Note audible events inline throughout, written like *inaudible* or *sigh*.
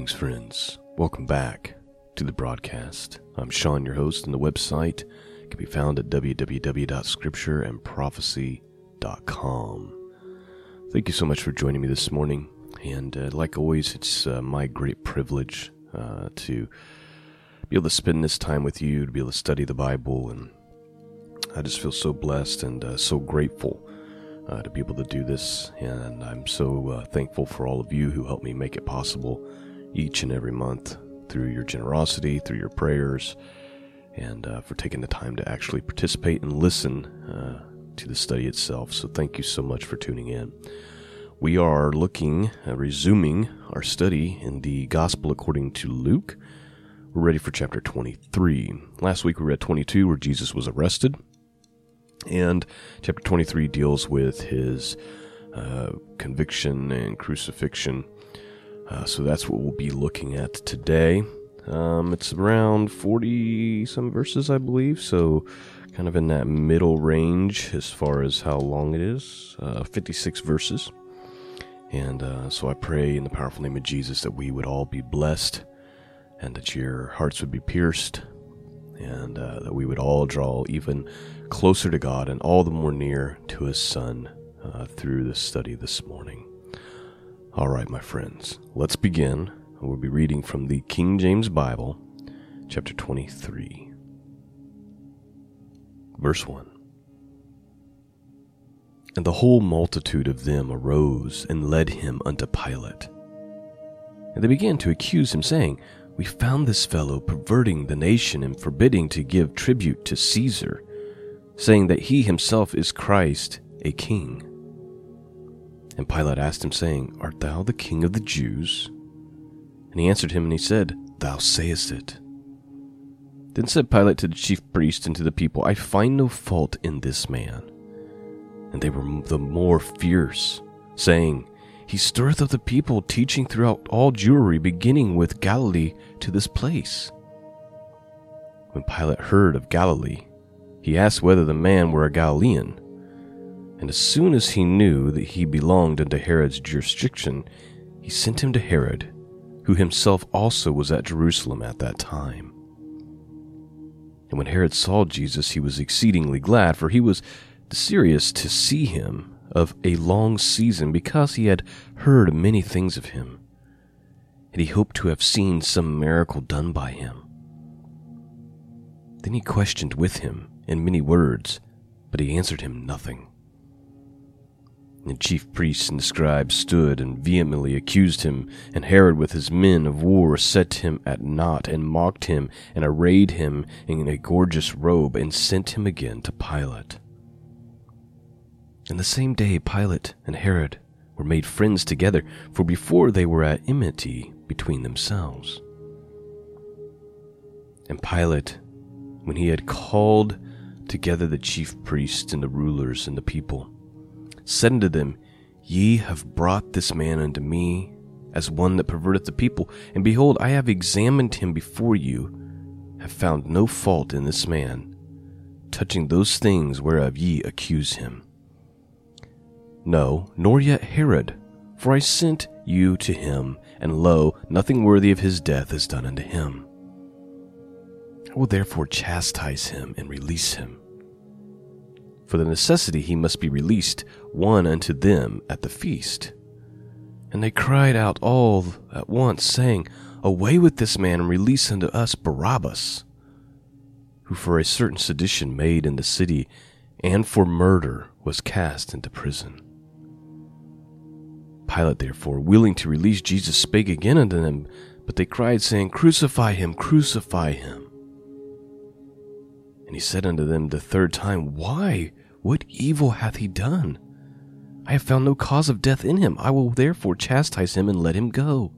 Greetings, friends. Welcome back to the broadcast. I'm Sean, your host, and the website can be found at www.scriptureandprophecy.com. Thank you so much for joining me this morning. And uh, like always, it's uh, my great privilege uh, to be able to spend this time with you, to be able to study the Bible. And I just feel so blessed and uh, so grateful uh, to be able to do this. And I'm so uh, thankful for all of you who help me make it possible each and every month through your generosity, through your prayers, and uh, for taking the time to actually participate and listen uh, to the study itself. So thank you so much for tuning in. We are looking, uh, resuming our study in the Gospel according to Luke. We're ready for chapter 23. Last week we read 22 where Jesus was arrested. And chapter 23 deals with his uh, conviction and crucifixion. Uh, so that's what we'll be looking at today. Um, it's around 40 some verses, I believe. So kind of in that middle range as far as how long it is uh, 56 verses. And uh, so I pray in the powerful name of Jesus that we would all be blessed and that your hearts would be pierced and uh, that we would all draw even closer to God and all the more near to His Son uh, through this study this morning. All right, my friends, let's begin. We'll be reading from the King James Bible, chapter 23, verse 1. And the whole multitude of them arose and led him unto Pilate. And they began to accuse him, saying, We found this fellow perverting the nation and forbidding to give tribute to Caesar, saying that he himself is Christ, a king. And Pilate asked him, saying, Art thou the king of the Jews? And he answered him, and he said, Thou sayest it. Then said Pilate to the chief priests and to the people, I find no fault in this man. And they were the more fierce, saying, He stirreth up the people, teaching throughout all Jewry, beginning with Galilee to this place. When Pilate heard of Galilee, he asked whether the man were a Galilean. And as soon as he knew that he belonged unto Herod's jurisdiction, he sent him to Herod, who himself also was at Jerusalem at that time. And when Herod saw Jesus, he was exceedingly glad, for he was desirous to see him of a long season, because he had heard many things of him, and he hoped to have seen some miracle done by him. Then he questioned with him in many words, but he answered him nothing. The chief priests and the scribes stood and vehemently accused him, and Herod with his men of war set him at naught, and mocked him, and arrayed him in a gorgeous robe, and sent him again to Pilate. And the same day Pilate and Herod were made friends together, for before they were at enmity between themselves. And Pilate, when he had called together the chief priests and the rulers and the people, said unto them, Ye have brought this man unto me as one that perverteth the people, and behold, I have examined him before you, have found no fault in this man, touching those things whereof ye accuse him. No, nor yet Herod, for I sent you to him, and lo, nothing worthy of his death is done unto him. I will therefore chastise him and release him. For the necessity he must be released one unto them at the feast. And they cried out all at once, saying, Away with this man, and release unto us Barabbas, who for a certain sedition made in the city, and for murder was cast into prison. Pilate, therefore, willing to release Jesus, spake again unto them, but they cried, saying, Crucify him, crucify him. And he said unto them the third time, Why? What evil hath he done? I have found no cause of death in him. I will therefore chastise him and let him go.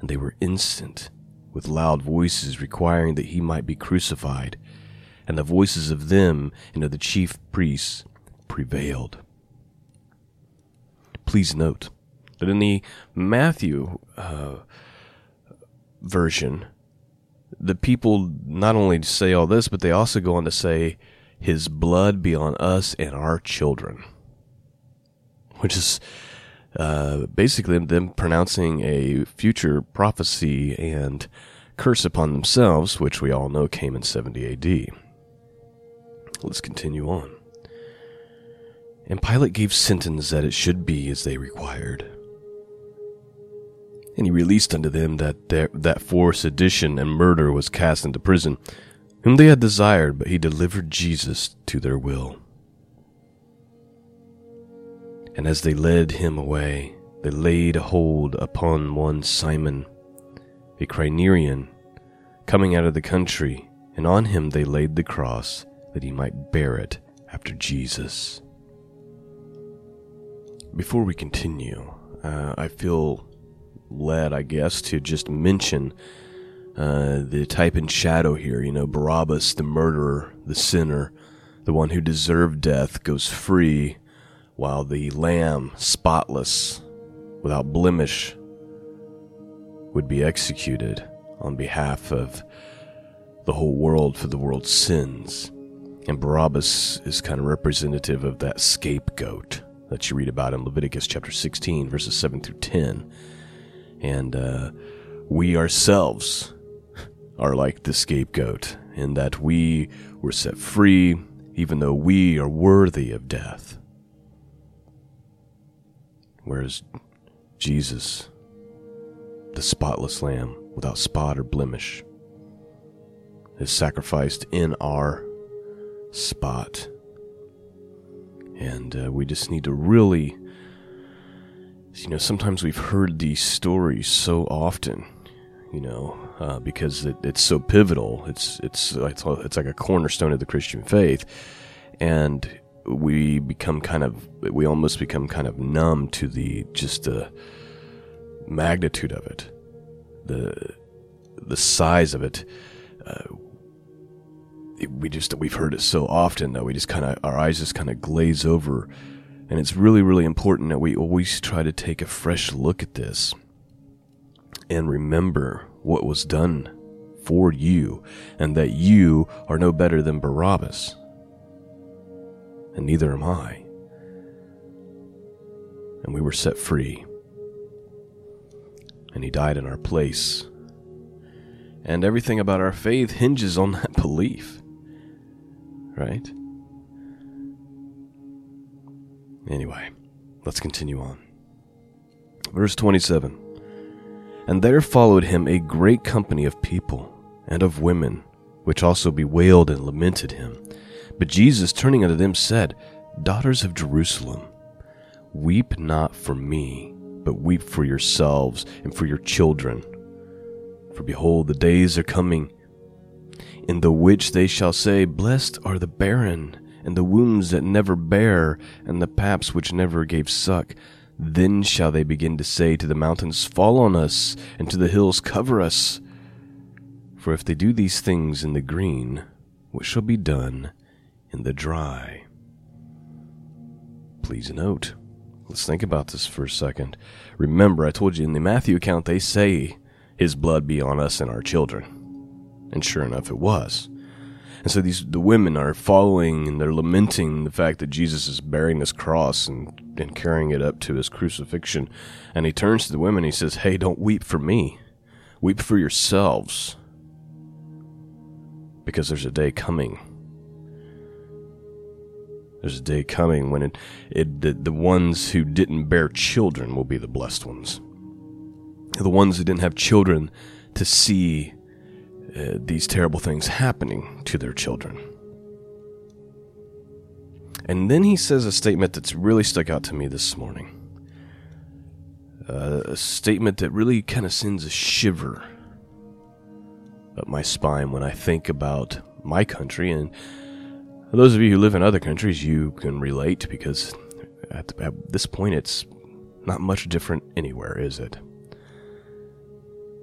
And they were instant, with loud voices requiring that he might be crucified. And the voices of them and of the chief priests prevailed. Please note that in the Matthew uh, version, the people not only say all this, but they also go on to say, His blood be on us and our children which is uh, basically them pronouncing a future prophecy and curse upon themselves, which we all know came in 70 AD. Let's continue on. And Pilate gave sentence that it should be as they required. And he released unto them that there, that for sedition and murder was cast into prison, whom they had desired, but he delivered Jesus to their will. And as they led him away, they laid hold upon one Simon, a Cyrenian, coming out of the country, and on him they laid the cross, that he might bear it after Jesus. Before we continue, uh, I feel led, I guess, to just mention uh, the type and shadow here. You know, Barabbas, the murderer, the sinner, the one who deserved death, goes free while the lamb, spotless, without blemish, would be executed on behalf of the whole world for the world's sins. And Barabbas is kind of representative of that scapegoat that you read about in Leviticus chapter 16, verses 7 through 10. And uh, we ourselves are like the scapegoat in that we were set free even though we are worthy of death. Whereas Jesus, the spotless lamb without spot or blemish, is sacrificed in our spot. And uh, we just need to really, you know, sometimes we've heard these stories so often, you know, uh, because it, it's so pivotal. It's, it's, it's, it's like a cornerstone of the Christian faith. And we become kind of we almost become kind of numb to the just the magnitude of it the the size of it uh, we just we've heard it so often that we just kind of our eyes just kind of glaze over and it's really really important that we always try to take a fresh look at this and remember what was done for you and that you are no better than Barabbas and neither am I. And we were set free. And he died in our place. And everything about our faith hinges on that *laughs* belief. Right? Anyway, let's continue on. Verse 27 And there followed him a great company of people and of women, which also bewailed and lamented him but Jesus, turning unto them, said, Daughters of Jerusalem, weep not for me, but weep for yourselves and for your children. For behold, the days are coming, in the which they shall say, Blessed are the barren, and the wombs that never bare, and the paps which never gave suck. Then shall they begin to say to the mountains, Fall on us, and to the hills, Cover us. For if they do these things in the green, what shall be done in the dry. Please note, let's think about this for a second. Remember, I told you in the Matthew account they say, His blood be on us and our children. And sure enough, it was. And so these the women are following and they're lamenting the fact that Jesus is bearing this cross and, and carrying it up to his crucifixion. And he turns to the women and he says, Hey, don't weep for me. Weep for yourselves. Because there's a day coming there's a day coming when it, it the, the ones who didn't bear children will be the blessed ones. The ones who didn't have children to see uh, these terrible things happening to their children. And then he says a statement that's really stuck out to me this morning. Uh, a statement that really kind of sends a shiver up my spine when I think about my country and those of you who live in other countries, you can relate because at, at this point it's not much different anywhere, is it?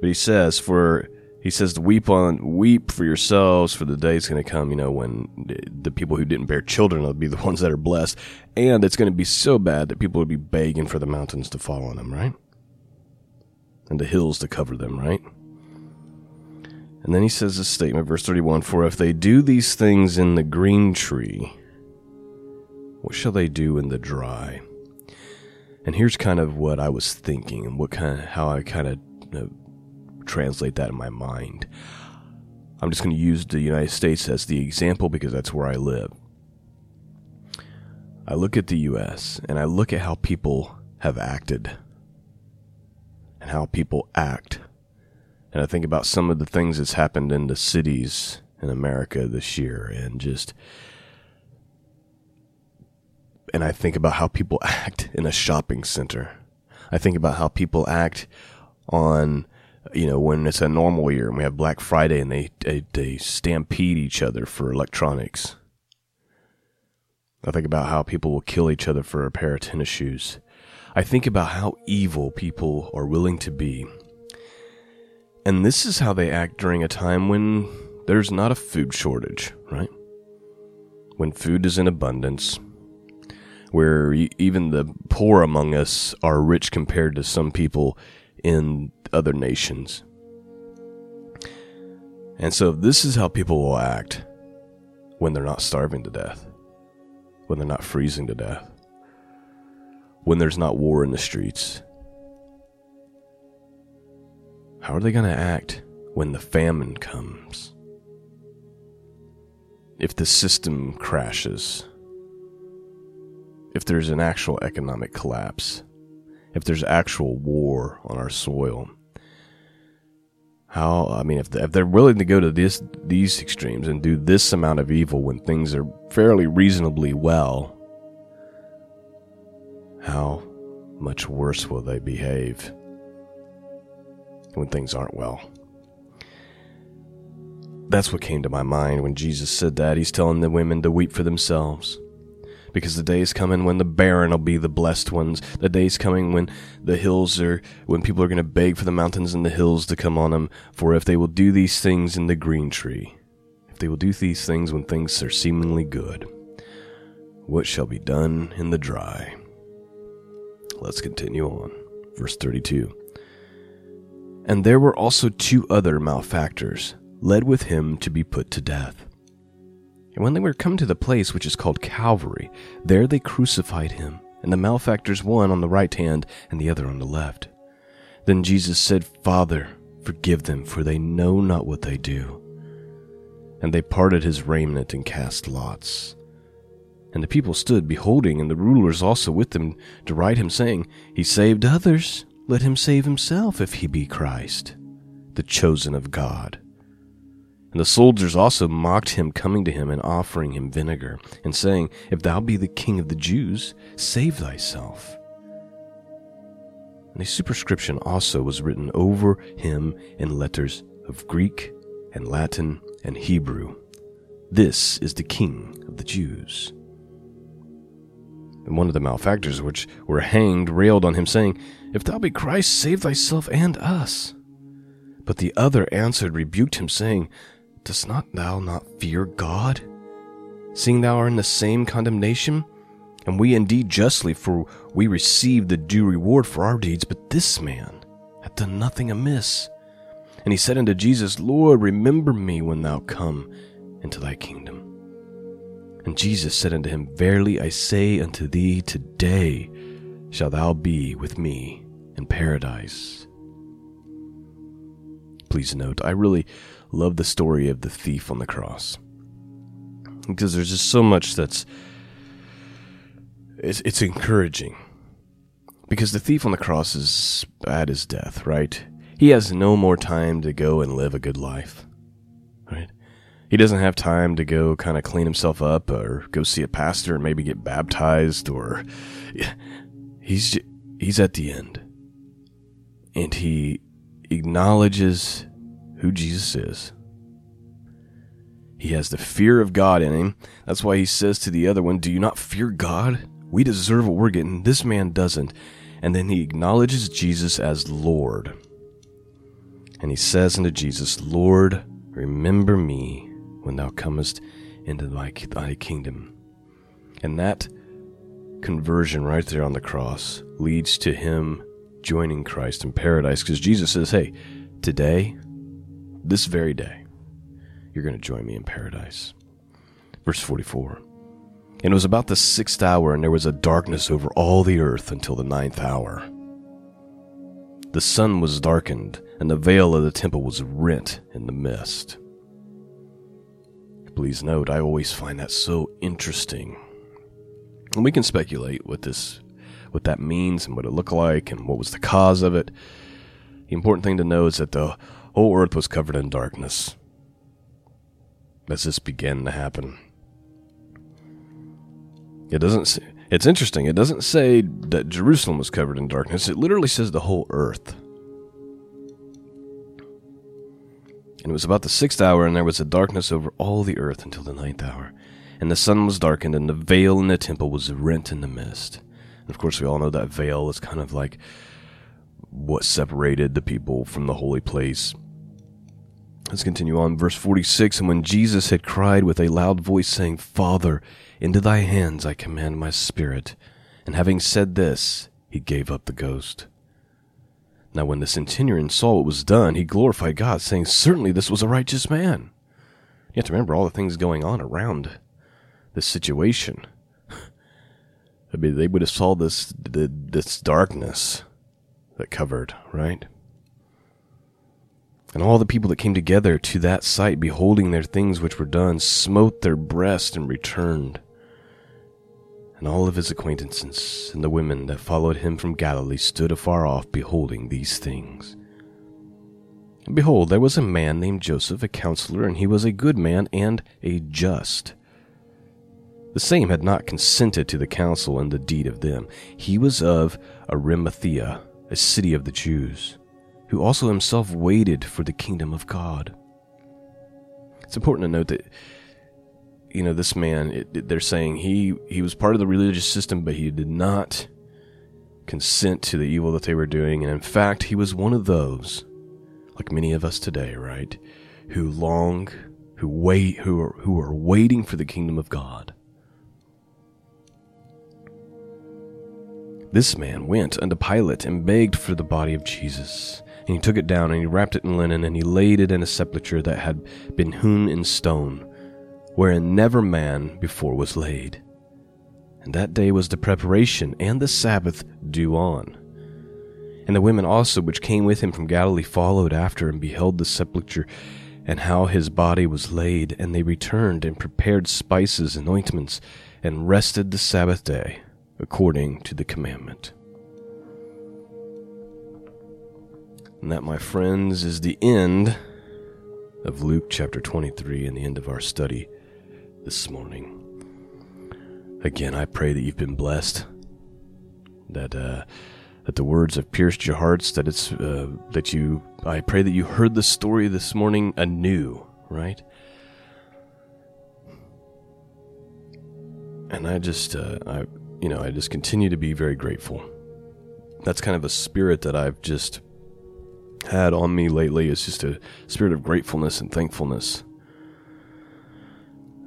But he says, for he says weep on weep for yourselves for the day is going to come you know when the people who didn't bear children will be the *laughs* ones that are blessed. And it's going to be so bad that people will be begging for the mountains to fall on them right? And the hills to cover them right? And then he says this statement, verse 31 For if they do these things in the green tree, what shall they do in the dry? And here's kind of what I was thinking and what kind of how I kind of uh, know, translate that in my mind. I'm just going to use the United States as the example because that's where I live. I look at the US and I look at how people have acted and how people act. And I think about some of the things that's happened in the cities in America this year and just and I think about how people *laughs* act in a shopping center. I think about how people act on you know when it's a normal year and we have Black Friday and they they, they stampede each other for electronics. I think about how people will kill each other for a pair of tennis shoes. I think about how evil people are willing to be. And this is how they act during a time when there's not a food shortage, right? When food is in abundance, where even the poor among us are rich compared to some people in other nations. And so, this is how people will act when they're not starving to death, when they're not freezing to death, when there's not war in the streets. How are they going to act when the famine comes? If the system crashes? If there's an actual economic collapse? If there's actual war on our soil? How I mean, if, if they're willing to go to this these extremes and do this amount of evil when things are fairly reasonably well, how much worse will they behave when things aren't well? That's what came to my mind when Jesus said that. He's telling the women to weep for themselves because the day is coming when the barren will be the blessed ones. The day is coming when the hills are, when people are going to beg for the mountains and the hills to come on them. For if they will do these things in the green tree, if they will do these things when things are seemingly good, what shall be done in the dry? Let's continue on. Verse 32. And there were also two other malefactors, led with him to be put to death. And when they were come to the place which is called Calvary, there they crucified him, and the malefactors one on the right hand, and the other on the left. Then Jesus said, Father, forgive them, for they know not what they do. And they parted his raiment and cast lots. And the people stood beholding, and the rulers also with them, deride him, saying, He saved others, let him save himself, if he be Christ, the chosen of God. And the soldiers also mocked him, coming to him and offering him vinegar, and saying, If thou be the king of the Jews, save thyself. And a superscription also was written over him in letters of Greek and Latin and Hebrew This is the King of the Jews. And one of the malefactors which were hanged railed on him, saying, If thou be Christ, save thyself and us. But the other answered, rebuked him, saying, Dost not thou not fear God? Seeing thou art in the same condemnation? And we indeed justly, for we receive the due reward for our deeds, but this man hath done nothing amiss. And he said unto Jesus, Lord, remember me when thou come into thy kingdom. And Jesus said unto him, Verily I say unto thee, today shalt thou be with me in paradise. Please note, I really love the story of the thief on the cross. Because there's just so much that's it's, it's encouraging. Because the thief on the cross is at his death right? He has no more time to go and live a good life right? He doesn't have time to go kind of clean himself up or go see a pastor and maybe get baptized or *laughs* he's he's at the end. And he acknowledges who Jesus is. He has the fear of God in him. That's why he says to the other one, Do you not fear God? We deserve what we're getting. This man doesn't. And then he acknowledges Jesus as Lord. And he says unto Jesus, Lord, remember me when thou comest into thy, thy kingdom. And that conversion right there on the cross leads to him joining Christ in paradise because Jesus says, Hey, today this very day, you're going to join me in paradise. Verse 44 And it was about the sixth hour, and there was a darkness over all the earth until the ninth hour. The sun was darkened, and the veil of the temple was rent in the mist. Please note, I always find that so interesting. And we can speculate what this what that means and what it looked like and what was the cause of it. The important thing to know is that the whole earth was covered in darkness as this began to happen. It doesn't. It's interesting. It doesn't say that Jerusalem was covered in darkness. It literally says the whole earth. And it was about the sixth hour, and there was a darkness over all the earth until the ninth hour. And the sun was darkened, and the veil in the temple was rent in the mist. And of course, we all know that veil is kind of like what separated the people from the holy place. Let's continue on. Verse 46 And when Jesus had cried with a loud voice, saying, Father, into thy hands I command my spirit. And having said this, he gave up the ghost. Now, when the centurion saw what was done, he glorified God, saying, Certainly this was a righteous man. You have to remember all the things going on around this situation. *laughs* I mean, they would have saw this this darkness that covered, right? And all the people that came together to that sight, beholding their things which were done, smote their breast and returned. And all of his acquaintances and the women that followed him from Galilee stood afar off, beholding these things. And behold, there was a man named Joseph, a counselor, and he was a good man and a just. The same had not consented to the counsel and the deed of them. He was of Arimathea, a city of the Jews who also himself waited for the kingdom of God. It's important to note that you know this man it, they're saying he he was part of the religious system but he did not consent to the evil that they were doing and in fact he was one of those like many of us today right who long who wait who are who are waiting for the kingdom of God This man went unto Pilate and begged for the body of Jesus. And he took it down, and he wrapped it in linen, and he laid it in a sepulchre that had been hewn in stone, wherein never man before was laid. And that day was the preparation, and the Sabbath due on. And the women also which came with him from Galilee followed after, and beheld the sepulchre, and how his body was laid. And they returned, and prepared spices and ointments, and rested the Sabbath day, according to the commandment. And that, my friends, is the end of Luke chapter 23 and the end of our study this morning. Again, I pray that you've been blessed, that uh, that the words have pierced your hearts, that it's uh, that you. I pray that you heard the story this morning anew, right? And I just, uh, I, you know, I just continue to be very grateful. That's kind of a spirit that I've just had on me lately is just a spirit of gratefulness and thankfulness.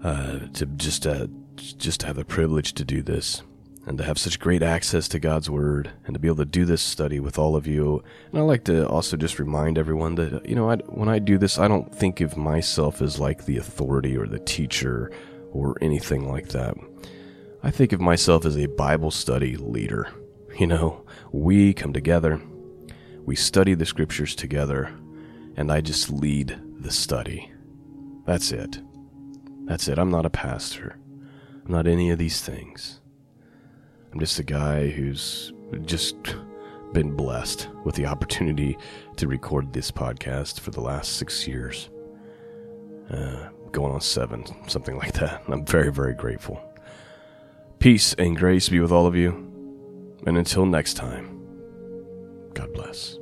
Uh, to just uh, just to have the privilege to do this and to have such great access to God's Word and to be able to do this study with all of you. And I like to also just remind everyone that, you know, I, when I do this, I don't think of myself as like the authority or the teacher or anything like that. I think of myself as a Bible study leader. You know, we come together we study the scriptures together, and I just lead the study. That's it. That's it. I'm not a pastor. I'm not any of these things. I'm just a guy who's just been blessed with the opportunity to record this podcast for the last six years. Uh, going on seven, something like that. I'm very, very grateful. Peace and grace be with all of you. And until next time, God bless.